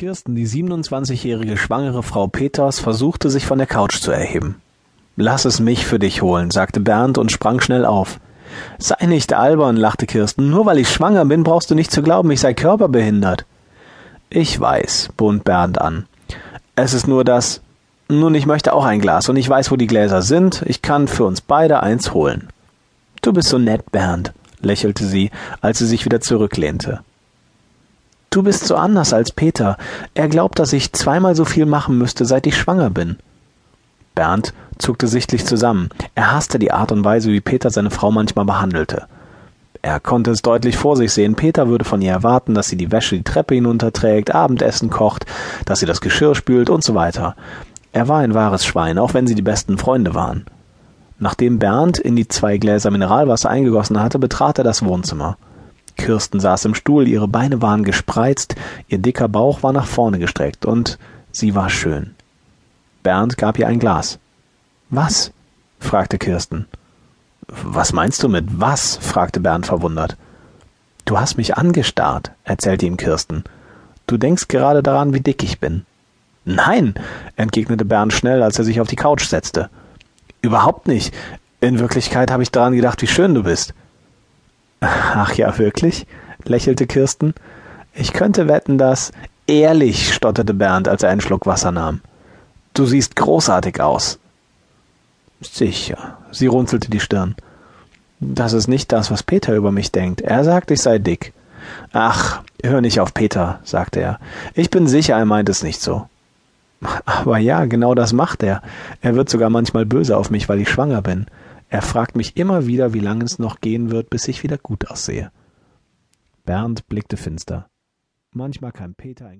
Kirsten, die 27-jährige schwangere Frau Peters, versuchte sich von der Couch zu erheben. Lass es mich für dich holen, sagte Bernd und sprang schnell auf. Sei nicht albern, lachte Kirsten. Nur weil ich schwanger bin, brauchst du nicht zu glauben, ich sei körperbehindert. Ich weiß, bot Bernd an. Es ist nur das. Nun, ich möchte auch ein Glas und ich weiß, wo die Gläser sind. Ich kann für uns beide eins holen. Du bist so nett, Bernd, lächelte sie, als sie sich wieder zurücklehnte. Du bist so anders als Peter. Er glaubt, dass ich zweimal so viel machen müsste, seit ich schwanger bin. Bernd zuckte sichtlich zusammen. Er hasste die Art und Weise, wie Peter seine Frau manchmal behandelte. Er konnte es deutlich vor sich sehen. Peter würde von ihr erwarten, dass sie die Wäsche die Treppe hinunterträgt, Abendessen kocht, dass sie das Geschirr spült und so weiter. Er war ein wahres Schwein, auch wenn sie die besten Freunde waren. Nachdem Bernd in die zwei Gläser Mineralwasser eingegossen hatte, betrat er das Wohnzimmer. Kirsten saß im Stuhl, ihre Beine waren gespreizt, ihr dicker Bauch war nach vorne gestreckt, und sie war schön. Bernd gab ihr ein Glas. Was? fragte Kirsten. Was meinst du mit was? fragte Bernd verwundert. Du hast mich angestarrt, erzählte ihm Kirsten. Du denkst gerade daran, wie dick ich bin. Nein, entgegnete Bernd schnell, als er sich auf die Couch setzte. Überhaupt nicht. In Wirklichkeit habe ich daran gedacht, wie schön du bist. Ach ja, wirklich? lächelte Kirsten. Ich könnte wetten, dass. Ehrlich, stotterte Bernd, als er einen Schluck Wasser nahm. Du siehst großartig aus. Sicher. Sie runzelte die Stirn. Das ist nicht das, was Peter über mich denkt. Er sagt, ich sei dick. Ach, hör nicht auf Peter, sagte er. Ich bin sicher, er meint es nicht so. Aber ja, genau das macht er. Er wird sogar manchmal böse auf mich, weil ich schwanger bin. Er fragt mich immer wieder, wie lange es noch gehen wird, bis ich wieder gut aussehe. Bernd blickte finster. Manchmal kann Peter ein